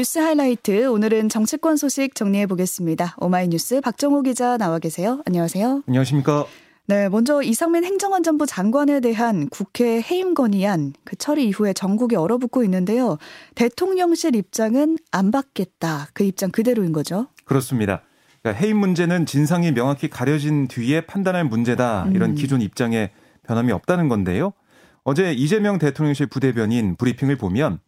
뉴스 하이라이트 오늘은 정치권 소식 정리해 보겠습니다. 오마이뉴스 박정호 기자 나와 계세요. 안녕하세요. 안녕하십니까? 네, 먼저 이상민 행정안전부 장관에 대한 국회 해임 건의안 그 처리 이후에 전국이 얼어붙고 있는데요. 대통령실 입장은 안 받겠다. 그 입장 그대로인 거죠. 그렇습니다. 그러니까 해임 문제는 진상이 명확히 가려진 뒤에 판단할 문제다. 이런 음. 기존 입장에 변함이 없다는 건데요. 어제 이재명 대통령실 부대변인 브리핑을 보면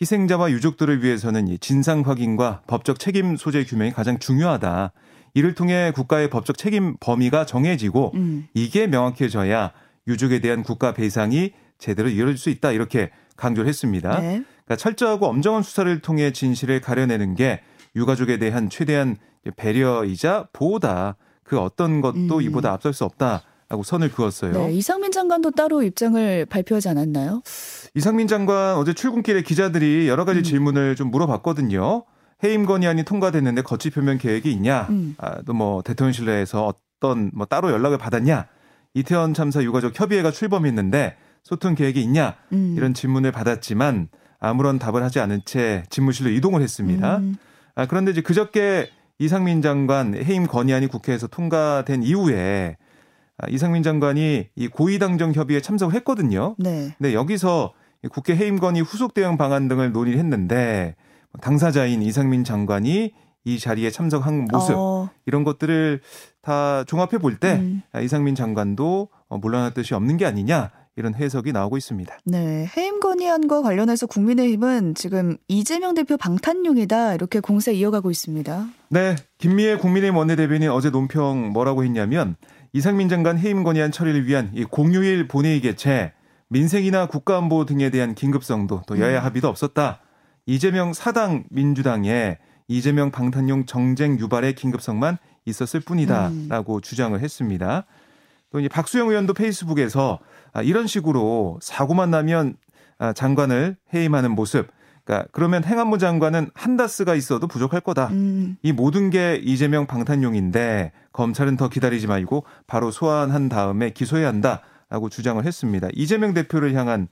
희생자와 유족들을 위해서는 진상 확인과 법적 책임 소재 규명이 가장 중요하다. 이를 통해 국가의 법적 책임 범위가 정해지고 음. 이게 명확해져야 유족에 대한 국가 배상이 제대로 이루어질 수 있다. 이렇게 강조를 했습니다. 네. 그러니까 철저하고 엄정한 수사를 통해 진실을 가려내는 게 유가족에 대한 최대한 배려이자 보호다. 그 어떤 것도 음. 이보다 앞설 수 없다. 라고 선을 그었어요. 네, 이상민 장관도 따로 입장을 발표하지 않았나요? 이상민 장관 어제 출근길에 기자들이 여러 가지 음. 질문을 좀 물어봤거든요. 해임 건의안이 통과됐는데 거치 표명 계획이 있냐? 음. 아, 또 뭐 대통령실 내에서 어떤 뭐 따로 연락을 받았냐? 이태원 참사 유가족 협의회가 출범했는데 소통 계획이 있냐? 음. 이런 질문을 받았지만 아무런 답을 하지 않은 채 집무실로 이동을 했습니다. 음. 아, 그런데 이제 그저께 이상민 장관 해임 건의안이 국회에서 통과된 이후에 아, 이상민 장관이 이 고위당정 협의에 참석을 했거든요. 네. 근데 여기서 국회 해임 건의 후속 대응 방안 등을 논의를 했는데 당사자인 이상민 장관이 이 자리에 참석한 모습 어. 이런 것들을 다 종합해 볼때 음. 이상민 장관도 어, 물러날 뜻이 없는 게 아니냐 이런 해석이 나오고 있습니다. 네, 해임 건의안과 관련해서 국민의힘은 지금 이재명 대표 방탄용이다 이렇게 공세 이어가고 있습니다. 네, 김미애 국민의힘 원내대변인 어제 논평 뭐라고 했냐면 이상민 장관 해임 건의안 처리를 위한 이 공휴일 본회의 개최, 민생이나 국가안보 등에 대한 긴급성도 또 여야 음. 합의도 없었다. 이재명 사당 민주당에 이재명 방탄용 정쟁 유발의 긴급성만 있었을 뿐이다라고 음. 주장을 했습니다. 또 이제 박수영 의원도 페이스북에서 아, 이런 식으로 사고만 나면 아, 장관을 해임하는 모습. 그러니까 그러면 행안부 장관은 한다스가 있어도 부족할 거다. 음. 이 모든 게 이재명 방탄용인데 검찰은 더 기다리지 말고 바로 소환한 다음에 기소해야 한다라고 주장을 했습니다. 이재명 대표를 향한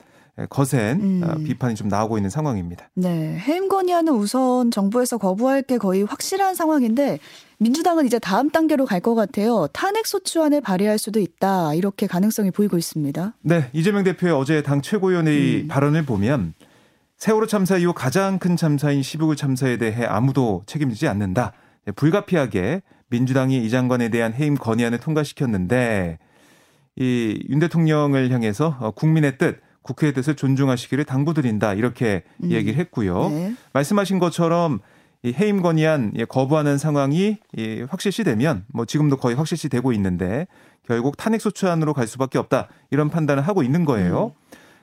거센 음. 아, 비판이 좀 나오고 있는 상황입니다. 네. 해임 건의안은 우선 정부에서 거부할 게 거의 확실한 상황인데 민주당은 이제 다음 단계로 갈 것 같아요. 탄핵 소추안을 발의할 수도 있다. 이렇게 가능성이 보이고 있습니다. 네. 이재명 대표의 어제 당 최고위원회의 음. 발언을 보면 세월호 참사 이후 가장 큰 참사인 12구 참사에 대해 아무도 책임지지 않는다. 불가피하게 민주당이 이 장관에 대한 해임 건의안을 통과시켰는데 이 윤 대통령을 향해서 어, 국민의 뜻 국회의 뜻을 존중하시기를 당부드린다 이렇게 음. 얘기를 했고요. 네. 말씀하신 것처럼 이 해임 건의안 거부하는 상황이 확실시되면 뭐 지금도 거의 확실시되고 있는데 결국 탄핵 소추안으로 갈 수밖에 없다 이런 판단을 하고 있는 거예요. 음.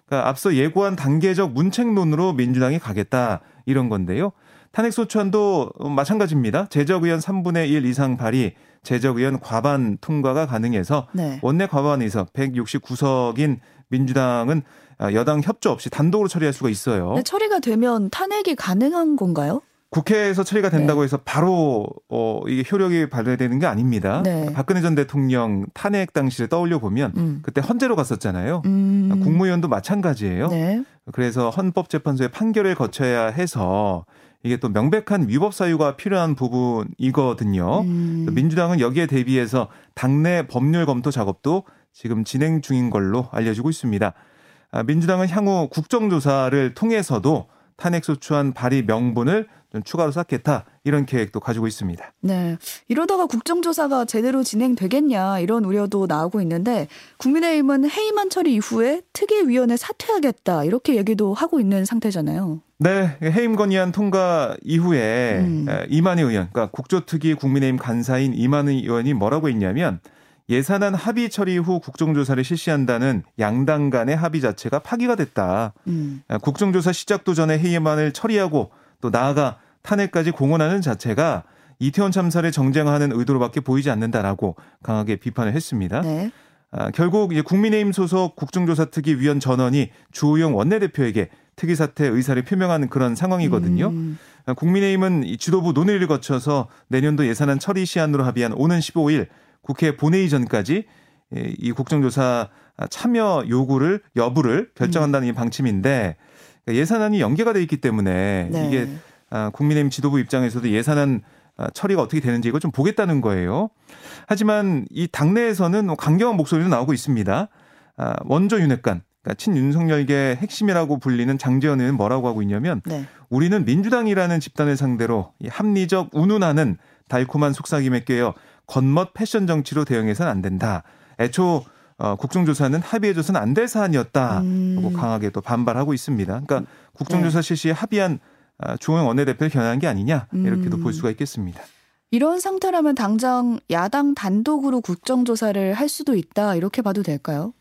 그러니까 앞서 예고한 단계적 문책론으로 민주당이 가겠다 이런 건데요. 탄핵 소추안도 마찬가지입니다. 제적 의원 3분의 1 이상 발의, 제적 의원 과반 통과가 가능해서 네. 원내 과반 의석 169석인 민주당은 여당 협조 없이 단독으로 처리할 수가 있어요. 네, 처리가 되면 탄핵이 가능한 건가요? 국회에서 처리가 된다고 네. 해서 바로 어 이게 효력이 발휘되는 게 아닙니다. 네. 박근혜 전 대통령 탄핵 당시를 떠올려 보면 음. 그때 헌재로 갔었잖아요. 음. 국무위원도 마찬가지예요. 네. 그래서 헌법재판소의 판결을 거쳐야 해서 이게 또 명백한 위법 사유가 필요한 부분이거든요. 음. 민주당은 여기에 대비해서 당내 법률 검토 작업도 지금 진행 중인 걸로 알려지고 있습니다. 아, 민주당은 향후 국정조사를 통해서도 탄핵소추안 발의 명분을 좀 추가로 쌓겠다 이런 계획도 가지고 있습니다. 네. 이러다가 국정조사가 제대로 진행되겠냐 이런 우려도 나오고 있는데 국민의힘은 해임안 처리 이후에 특위위원회 사퇴하겠다 이렇게 얘기도 하고 있는 상태잖아요. 네. 해임 건의안 통과 이후에 음. 이만희 의원, 그러니까 국조특위 국민의힘 간사인 이만희 의원이 뭐라고 했냐면 예산안 합의 처리 후 국정조사를 실시한다는 양당 간의 합의 자체가 파기가 됐다. 음. 국정조사 시작도 전에 해임안을 처리하고 또 나아가 탄핵까지 공언하는 자체가 이태원 참사를 정쟁하는 의도로밖에 보이지 않는다라고 강하게 비판을 했습니다. 네. 아, 결국 이제 국민의힘 소속 국정조사특위 위원 전원이 주호영 원내대표에게 특위 사퇴 의사를 표명하는 그런 상황이거든요. 음. 아, 국민의힘은 지도부 논의를 거쳐서 내년도 예산안 처리 시한으로 합의한 오는 15일 국회 본회의 전까지 이 국정조사 참여 요구를 여부를 결정한다는 음. 방침인데 예산안이 연계가 돼 있기 때문에 네. 이게 아, 국민의힘 지도부 입장에서도 예산안 아, 처리가 어떻게 되는지 이걸 좀 보겠다는 거예요. 하지만 이 당내에서는 뭐 강경한 목소리도 나오고 있습니다. 아, 원조 윤핵관, 그러니까 친윤석열계 핵심이라고 불리는 장재현 의원은 뭐라고 하고 있냐면 네. 우리는 민주당이라는 집단을 상대로 이 합리적 운운하는 달콤한 속삭임에 깨어 겉멋 패션 정치로 대응해서는 안 된다. 애초 어, 국정조사는 합의해줘서는 안 될 사안이었다. 음. 고 강하게 또 반발하고 있습니다. 그러니까 국정조사 네. 실시에 합의한 아, 중앙 원내대표를 겨냥한 게 아니냐 이렇게도 음. 볼 수가 있겠습니다. 이런 상태라면 당장 야당 단독으로 국정조사를 할 수도 있다 이렇게 봐도 될까요?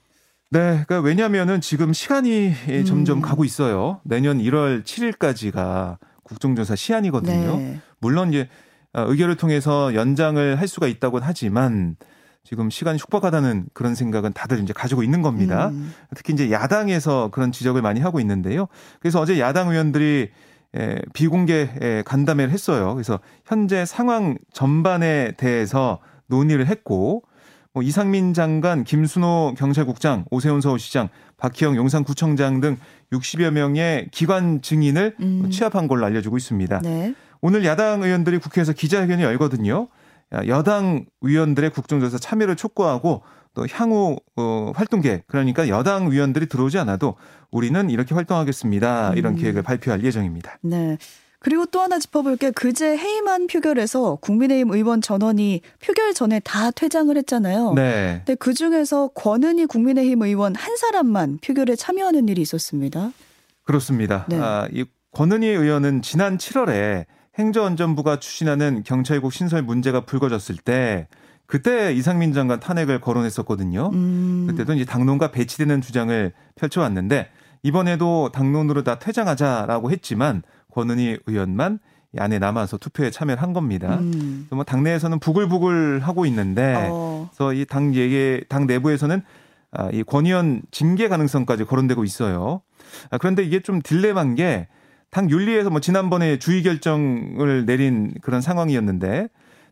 네, 그러니까 왜냐하면은 지금 시간이 음. 점점 가고 있어요. 내년 1월 7일까지가 국정조사 시한이거든요. 네. 물론 이제 어, 의결을 통해서 연장을 할 수가 있다고 하지만 지금 시간이 촉박하다는 그런 생각은 다들 이제 가지고 있는 겁니다. 음. 특히 이제 야당에서 그런 지적을 많이 하고 있는데요. 그래서 어제 야당 의원들이 에, 비공개 에, 간담회를 했어요. 그래서 현재 상황 전반에 대해서 논의를 했고 뭐 이상민 장관, 김순호 경찰국장, 오세훈 서울시장, 박희영 용산구청장 등 60여 명의 기관 증인을 음. 취합한 걸로 알려지고 있습니다. 네. 오늘 야당 의원들이 국회에서 기자회견을 열거든요. 여당 의원들의 국정조사 참여를 촉구하고 또 향후 어, 활동 계획 그러니까 여당 의원들이 들어오지 않아도 우리는 이렇게 활동하겠습니다. 이런 음. 계획을 발표할 예정입니다. 네. 그리고 또 하나 짚어볼 게 그제 해임안 표결에서 국민의힘 의원 전원이 표결 전에 다 퇴장을 했잖아요. 네. 근데 그 중에서 권은희 국민의힘 의원 한 사람만 표결에 참여하는 일이 있었습니다. 그렇습니다. 네. 아, 이 권은희 의원은 지난 7월에 행정안전부가 추진하는 경찰국 신설 문제가 불거졌을 때 그때 이상민 장관 탄핵을 거론했었거든요. 음. 그때도 이제 당론과 배치되는 주장을 펼쳐왔는데 이번에도 당론으로 다 퇴장하자라고 했지만 권은희 의원만 안에 남아서 투표에 참여를 한 겁니다. 음. 뭐 당내에서는 부글부글 하고 있는데, 어. 그래서 이 당 얘기, 당 내부에서는 아, 이권 의원 징계 가능성까지 거론되고 있어요. 아, 그런데 이게 좀 딜레마인 게 당 윤리에서 뭐 지난번에 주의 결정을 내린 그런 상황이었는데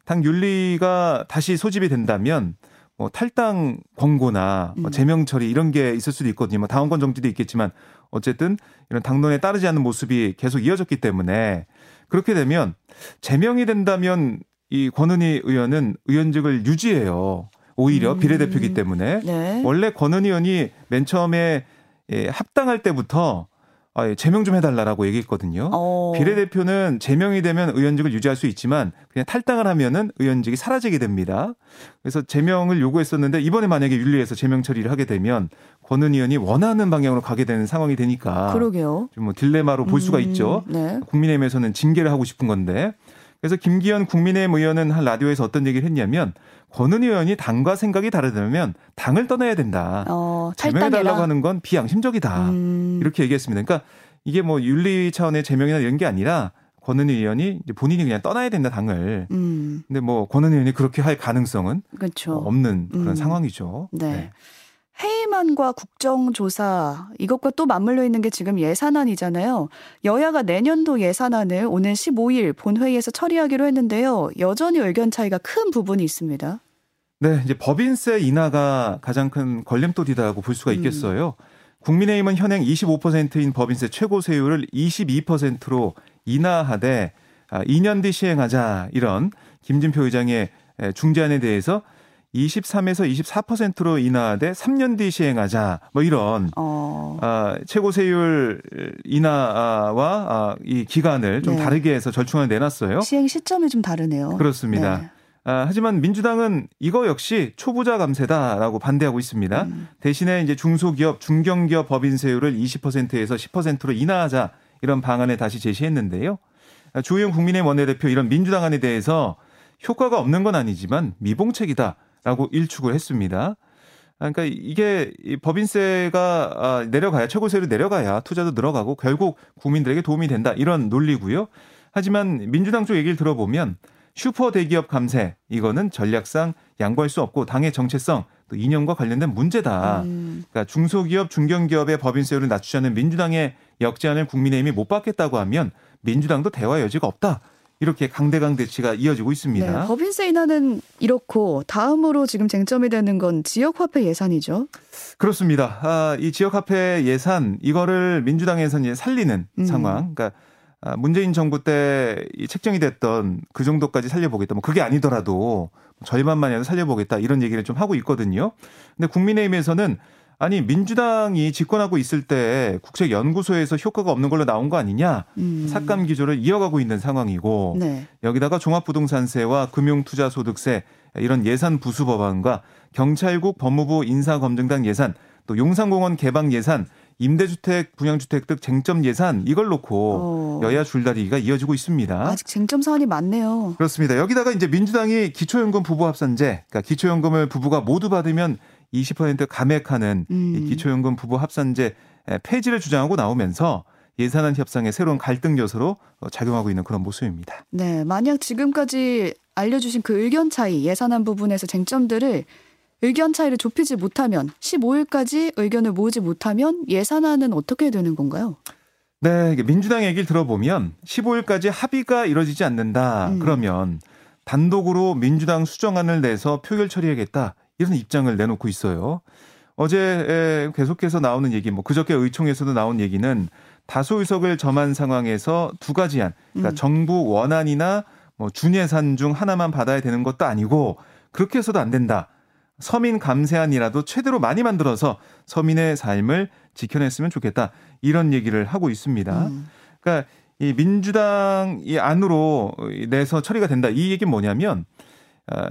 당 윤리가 다시 소집이 된다면 뭐 탈당 권고나 뭐 음. 제명 처리 이런 게 있을 수도 있거든요. 뭐 당원권 정지도 있겠지만 어쨌든 이런 당론에 따르지 않는 모습이 계속 이어졌기 때문에 그렇게 되면 제명이 된다면 이 권은희 의원은 의원직을 유지해요. 오히려 음. 비례대표기 때문에 네. 원래 권은희 의원이 맨 처음에 예, 합당할 때부터 아, 예, 제명 좀 해달라라고 얘기했거든요. 어. 비례대표는 제명이 되면 의원직을 유지할 수 있지만 그냥 탈당을 하면은 의원직이 사라지게 됩니다. 그래서 제명을 요구했었는데 이번에 만약에 윤리에서 제명 처리를 하게 되면 권은 의원이 원하는 방향으로 가게 되는 상황이 되니까 그러게요. 좀 뭐 딜레마로 볼 수가 음, 있죠. 네. 국민의힘에서는 징계를 하고 싶은 건데 그래서 김기현 국민의힘 의원은 한 라디오에서 어떤 얘기를 했냐면 권은 의원이 당과 생각이 다르다면 당을 떠나야 된다. 어, 제명해달라고 하는 건 비양심적이다. 음. 이렇게 얘기했습니다. 그러니까 이게 뭐 윤리 차원의 제명이나 이런 게 아니라 권은희 의원이 이제 본인이 그냥 떠나야 된다 당을. 음. 근데 뭐 권은희 의원이 그렇게 할 가능성은 그렇죠. 없는 그런 음. 상황이죠. 네. 네. 해임안과 국정조사 이것과 또 맞물려 있는 게 지금 예산안이잖아요. 여야가 내년도 예산안을 오늘 15일 본회의에서 처리하기로 했는데요. 여전히 의견 차이가 큰 부분이 있습니다. 네, 이제 법인세 인하가 가장 큰 걸림돌이다라고 볼 수가 음. 있겠어요. 음. 국민의힘은 현행 25%인 법인세 최고 세율을 22%로 인하하되 2년 아, 뒤 시행하자 이런 김진표 의장의 중재안에 대해서 23에서 24%로 인하돼 3년 뒤 시행하자 뭐 이런 어. 아, 최고 세율 인하와 아, 이 기간을 좀 네. 다르게 해서 절충안을 내놨어요. 시행 시점이 좀 다르네요. 그렇습니다. 네. 아, 하지만 민주당은 이거 역시 초부자 감세다라고 반대하고 있습니다. 음. 대신에 이제 중소기업, 중견기업 법인세율을 20%에서 10%로 인하하자 이런 방안을 다시 제시했는데요. 아, 주호영 국민의힘 원내대표 이런 민주당 안에 대해서 효과가 없는 건 아니지만 미봉책이다. 라고 일축을 했습니다. 그러니까 이게 법인세가 아, 내려가야 최고세율이 내려가야 투자도 늘어가고 결국 국민들에게 도움이 된다 이런 논리고요. 하지만 민주당 쪽 얘기를 들어보면 슈퍼 대기업 감세 이거는 전략상 양보할 수 없고 당의 정체성 또 이념과 관련된 문제다. 음. 그러니까 중소기업 중견기업의 법인세율을 낮추자는 민주당의 역제안을 국민의힘이 못 받겠다고 하면 민주당도 대화 여지가 없다. 이렇게 강대강 대치가 이어지고 있습니다. 네, 법인세 인하는 이렇고 다음으로 지금 쟁점이 되는 건 지역화폐 예산이죠. 그렇습니다. 아, 이 지역화폐 예산 이거를 민주당에서 이제 살리는 음. 상황. 그러니까 아, 문재인 정부 때 이 책정이 됐던 그 정도까지 살려보겠다. 뭐 그게 아니더라도 절반만이라도 살려보겠다 이런 얘기를 좀 하고 있거든요. 근데 국민의힘에서는 아니 민주당이 집권하고 있을 때 국책연구소에서 효과가 없는 걸로 나온 거 아니냐 음. 삭감 기조를 이어가고 있는 상황이고 네. 여기다가 종합부동산세와 금융투자소득세 이런 예산 부수 법안과 경찰국 법무부 인사검증단 예산 또 용산공원 개방 예산 임대주택 분양주택 등 쟁점 예산 이걸 놓고 어. 여야 줄다리기가 이어지고 있습니다. 아직 쟁점 사안이 많네요. 그렇습니다. 여기다가 이제 민주당이 기초연금 부부 합산제, 그러니까 기초연금을 부부가 모두 받으면 20% 감액하는 음. 이 기초연금 부부 합산제 폐지를 주장하고 나오면서 예산안 협상의 새로운 갈등 요소로 어, 작용하고 있는 그런 모습입니다. 네, 만약 지금까지 알려주신 그 의견 차이, 예산안 부분에서 쟁점들을 의견 차이를 좁히지 못하면 15일까지 의견을 모으지 못하면 예산안은 어떻게 되는 건가요? 네, 민주당 얘기를 들어보면 15일까지 합의가 이루어지지 않는다. 음. 그러면 단독으로 민주당 수정안을 내서 표결 처리하겠다. 이런 입장을 내놓고 있어요. 어제 계속해서 나오는 얘기, 뭐 그저께 의총에서도 나온 얘기는 다수 의석을 점한 상황에서 두 가지 안, 그러니까 음. 정부 원안이나 뭐 준예산 중 하나만 받아야 되는 것도 아니고 그렇게 해서도 안 된다. 서민 감세안이라도 최대로 많이 만들어서 서민의 삶을 지켜냈으면 좋겠다. 이런 얘기를 하고 있습니다. 음. 그러니까 이 민주당 이 안으로 내서 처리가 된다. 이 얘기는 뭐냐면 아,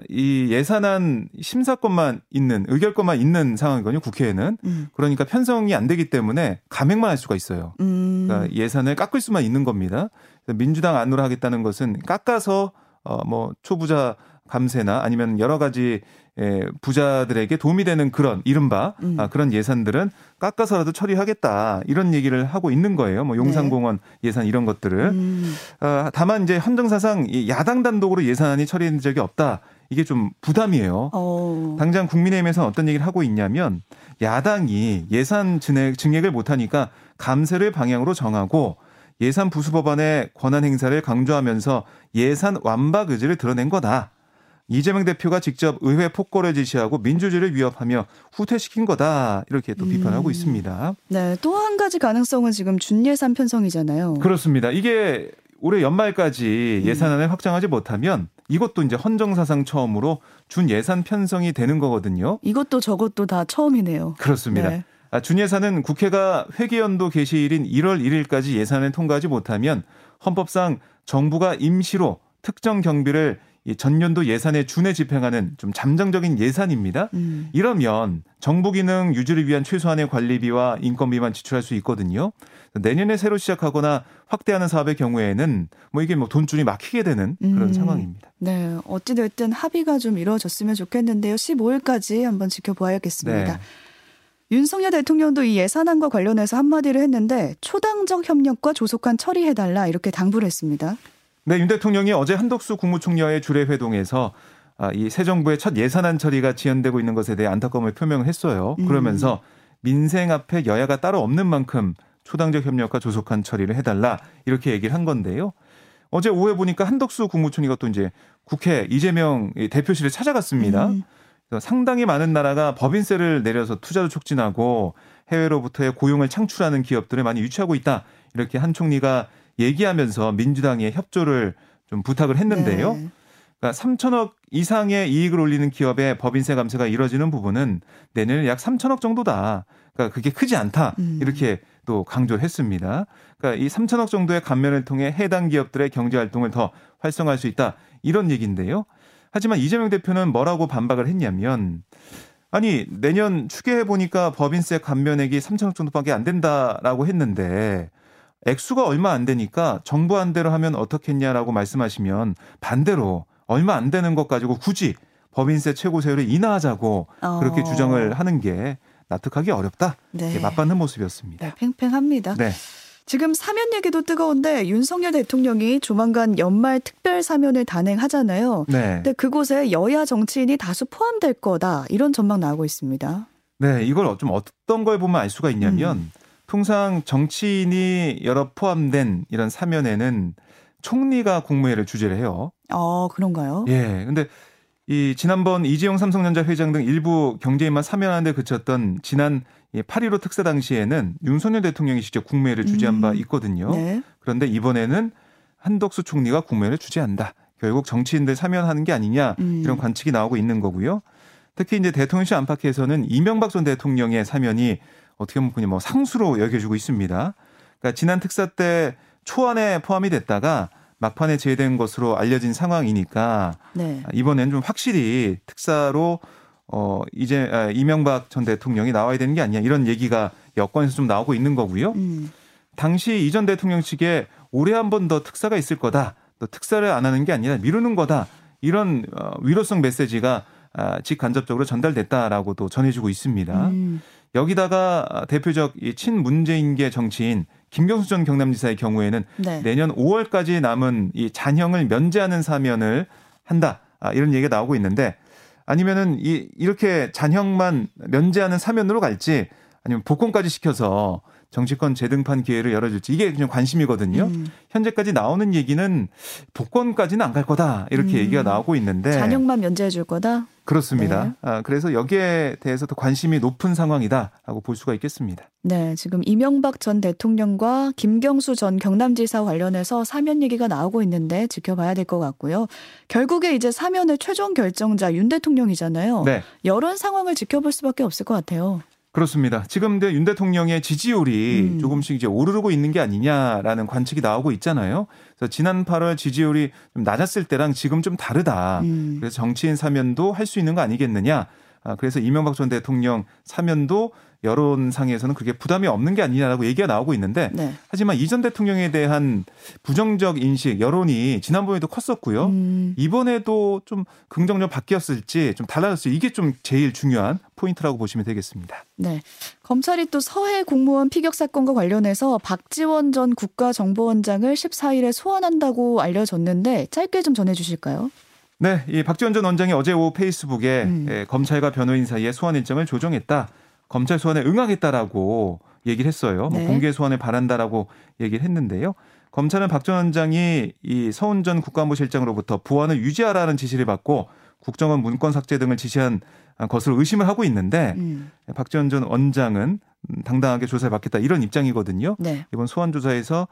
이 예산안 심사권만 있는 의결권만 있는 상황이거든요. 국회에는 음. 그러니까 편성이 안 되기 때문에 감액만 할 수가 있어요. 음. 그러니까 예산을 깎을 수만 있는 겁니다. 민주당 안으로 하겠다는 것은 깎아서 어뭐 초부자 감세나 아니면 여러 가지 에, 부자들에게 도움이 되는 그런 이른바 음. 아, 그런 예산들은 깎아서라도 처리하겠다 이런 얘기를 하고 있는 거예요. 뭐 용산공원 예산 이런 것들을 음. 아, 다만 이제 헌정사상 이 야당 단독으로 예산안이 처리된 적이 없다. 이게 좀 부담이에요. 어. 당장 국민의힘에서는 어떤 얘기를 하고 있냐면 야당이 예산 증액, 증액을 못하니까 감세를 방향으로 정하고 예산 부수 법안의 권한 행사를 강조하면서 예산 완박 의지를 드러낸 거다. 이재명 대표가 직접 의회 폭거를 지시하고 민주주의를 위협하며 후퇴시킨 거다. 이렇게 또 비판하고 음. 있습니다. 네, 또 한 가지 가능성은 지금 준예산 편성이잖아요. 그렇습니다. 이게 올해 연말까지 음. 예산안을 확정하지 못하면 이것도 이제 헌정사상 처음으로 준 예산 편성이 되는 거거든요. 이것도 저것도 다 처음이네요. 그렇습니다. 네. 아, 준예산은 국회가 회계연도 개시일인 1월 1일까지 예산을 통과하지 못하면 헌법상 정부가 임시로 특정 경비를 이 전년도 예산에 준해 집행하는 좀 잠정적인 예산입니다. 음. 이러면 정부 기능 유지를 위한 최소한의 관리비와 인건비만 지출할 수 있거든요. 내년에 새로 시작하거나 확대하는 사업의 경우에는 뭐 이게 뭐 돈줄이 막히게 되는 그런 음. 상황입니다. 네, 어찌됐든 합의가 좀 이루어졌으면 좋겠는데요. 15일까지 한번 지켜봐야겠습니다. 네. 윤석열 대통령도 이 예산안과 관련해서 한마디를 했는데 초당적 협력과 조속한 처리해달라 이렇게 당부를 했습니다. 네, 윤 대통령이 어제 한덕수 국무총리와의 주례 회동에서 아, 이새 정부의 첫 예산안 처리가 지연되고 있는 것에 대해 안타까움을 표명을 했어요. 음. 그러면서 민생 앞에 여야가 따로 없는 만큼 초당적 협력과 조속한 처리를 해달라 이렇게 얘기를 한 건데요. 어제 오후에 보니까 한덕수 국무총리가 또 이제 국회 이재명 이 대표실을 찾아갔습니다. 음. 상당히 많은 나라가 법인세를 내려서 투자를 촉진하고 해외로부터의 고용을 창출하는 기업들을 많이 유치하고 있다. 이렇게 한 총리가 얘기하면서 민주당의 협조를 좀 부탁을 했는데요. 네. 그러니까 3천억 이상의 이익을 올리는 기업의 법인세 감세가 이뤄지는 부분은 내년에 약 3천억 정도다. 그러니까 그게 크지 않다. 음. 이렇게 또 강조를 했습니다. 그러니까 이 3천억 정도의 감면을 통해 해당 기업들의 경제 활동을 더 활성화할 수 있다. 이런 얘기인데요. 하지만 이재명 대표는 뭐라고 반박을 했냐면 아니 내년 추계해 보니까 법인세 감면액이 3천억 정도밖에 안 된다라고 했는데 액수가 얼마 안 되니까 정부 안대로 하면 어떻겠냐라고 말씀하시면 반대로 얼마 안 되는 것 가지고 굳이 법인세 최고세율을 인하하자고 그렇게 어. 주장을 하는 게 납득하기 어렵다. 네. 예, 맞받는 모습이었습니다. 네, 팽팽합니다. 네. 지금 사면 얘기도 뜨거운데 윤석열 대통령이 조만간 연말 특별 사면을 단행하잖아요. 네. 근데 그곳에 여야 정치인이 다수 포함될 거다 이런 전망 나오고 있습니다. 네, 이걸 좀 어떤 걸 보면 알 수가 있냐면 음. 통상 정치인이 여러 포함된 이런 사면에는 총리가 국무회를 주재를 해요. 어 그런가요? 예. 근데 이 지난번 이재용 삼성전자 회장 등 일부 경제인만 사면하는 데 그쳤던 지난 이8.15 특사 당시에는 윤석열 대통령이 직접 국무회의를 주재한 음. 바 있거든요. 네. 그런데 이번에는 한덕수 총리가 국무회의를 주재한다. 결국 정치인들 사면하는 게 아니냐 음. 이런 관측이 나오고 있는 거고요. 특히 이제 대통령실 안팎에서는 이명박 전 대통령의 사면이 어떻게 보면 그냥 뭐 상수로 여겨지고 있습니다. 그러니까 지난 특사 때 초안에 포함이 됐다가 막판에 제외된 것으로 알려진 상황이니까 네. 이번엔 좀 확실히 특사로 어 이제 아, 이명박 전 대통령이 나와야 되는 게 아니냐 이런 얘기가 여권에서 좀 나오고 있는 거고요. 음. 당시 이전 대통령 측에 올해 한 번 더 특사가 있을 거다. 또 특사를 안 하는 게 아니라 미루는 거다. 이런 어, 위로성 메시지가 아, 직간접적으로 전달됐다라고도 전해지고 있습니다. 음. 여기다가 대표적 이 친문재인계 정치인 김경수 전 경남지사의 경우에는 네. 내년 5월까지 남은 이 잔형을 면제하는 사면을 한다. 아, 이런 얘기가 나오고 있는데 아니면은 이 이렇게 잔형만 면제하는 사면으로 갈지 아니면 복권까지 시켜서 정치권 재등판 기회를 열어줄지 이게 좀 관심이거든요. 음. 현재까지 나오는 얘기는 복권까지는 안 갈 거다 이렇게 음. 얘기가 나오고 있는데 잔형만 면제해 줄 거다. 그렇습니다. 네. 아, 그래서 여기에 대해서 더 관심이 높은 상황이다라고 볼 수가 있겠습니다. 네, 지금 이명박 전 대통령과 김경수 전 경남지사 관련해서 사면 얘기가 나오고 있는데 지켜봐야 될 것 같고요. 결국에 이제 사면의 최종 결정자 윤 대통령이잖아요. 네. 여론 상황을 지켜볼 수밖에 없을 것 같아요. 그렇습니다. 지금 윤 대통령의 지지율이 음. 조금씩 이제 오르고 있는 게 아니냐라는 관측이 나오고 있잖아요. 그래서 지난 8월 지지율이 좀 낮았을 때랑 지금 좀 다르다. 음. 그래서 정치인 사면도 할 수 있는 거 아니겠느냐. 아, 그래서 이명박 전 대통령 사면도 여론상에서는 그렇게 부담이 없는 게 아니냐라고 얘기가 나오고 있는데 네. 하지만 이 전 대통령에 대한 부정적 인식, 여론이 지난번에도 컸었고요. 음, 이번에도 좀 긍정적 바뀌었을지 좀 달라졌을지 이게 좀 제일 중요한 포인트라고 보시면 되겠습니다. 네. 검찰이 또 서해 공무원 피격 사건과 관련해서 박지원 전 국가정보원장을 14일에 소환한다고 알려졌는데 짧게 좀 전해 주실까요? 네, 이 박지원 전 원장이 어제 오후 페이스북에 음. 예, 검찰과 변호인 사이에 소환 일정을 조정했다. 검찰 소환에 응하겠다라고 얘기를 했어요. 뭐 네. 공개 소환을 바란다라고 얘기를 했는데요. 검찰은 박 전 원장이 이 서훈 전 국가안보실장으로부터 보안을 유지하라는 지시를 받고 국정원 문건 삭제 등을 지시한 것으로 의심을 하고 있는데 음, 박지원 전 원장은 음, 당당하게 조사를 받겠다 이런 입장이거든요. 네. 이번 소환 조사에서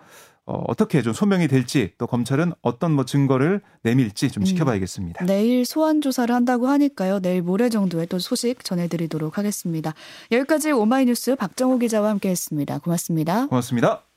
어, 어떻게 좀 소명이 될지 또 검찰은 어떤 뭐 증거를 내밀지 좀 음. 지켜봐야겠습니다. 내일 소환 조사를 한다고 하니까요. 내일 모레 정도에 또 소식 전해드리도록 하겠습니다. 여기까지 오마이뉴스 박정호 기자와 함께했습니다. 고맙습니다. 고맙습니다.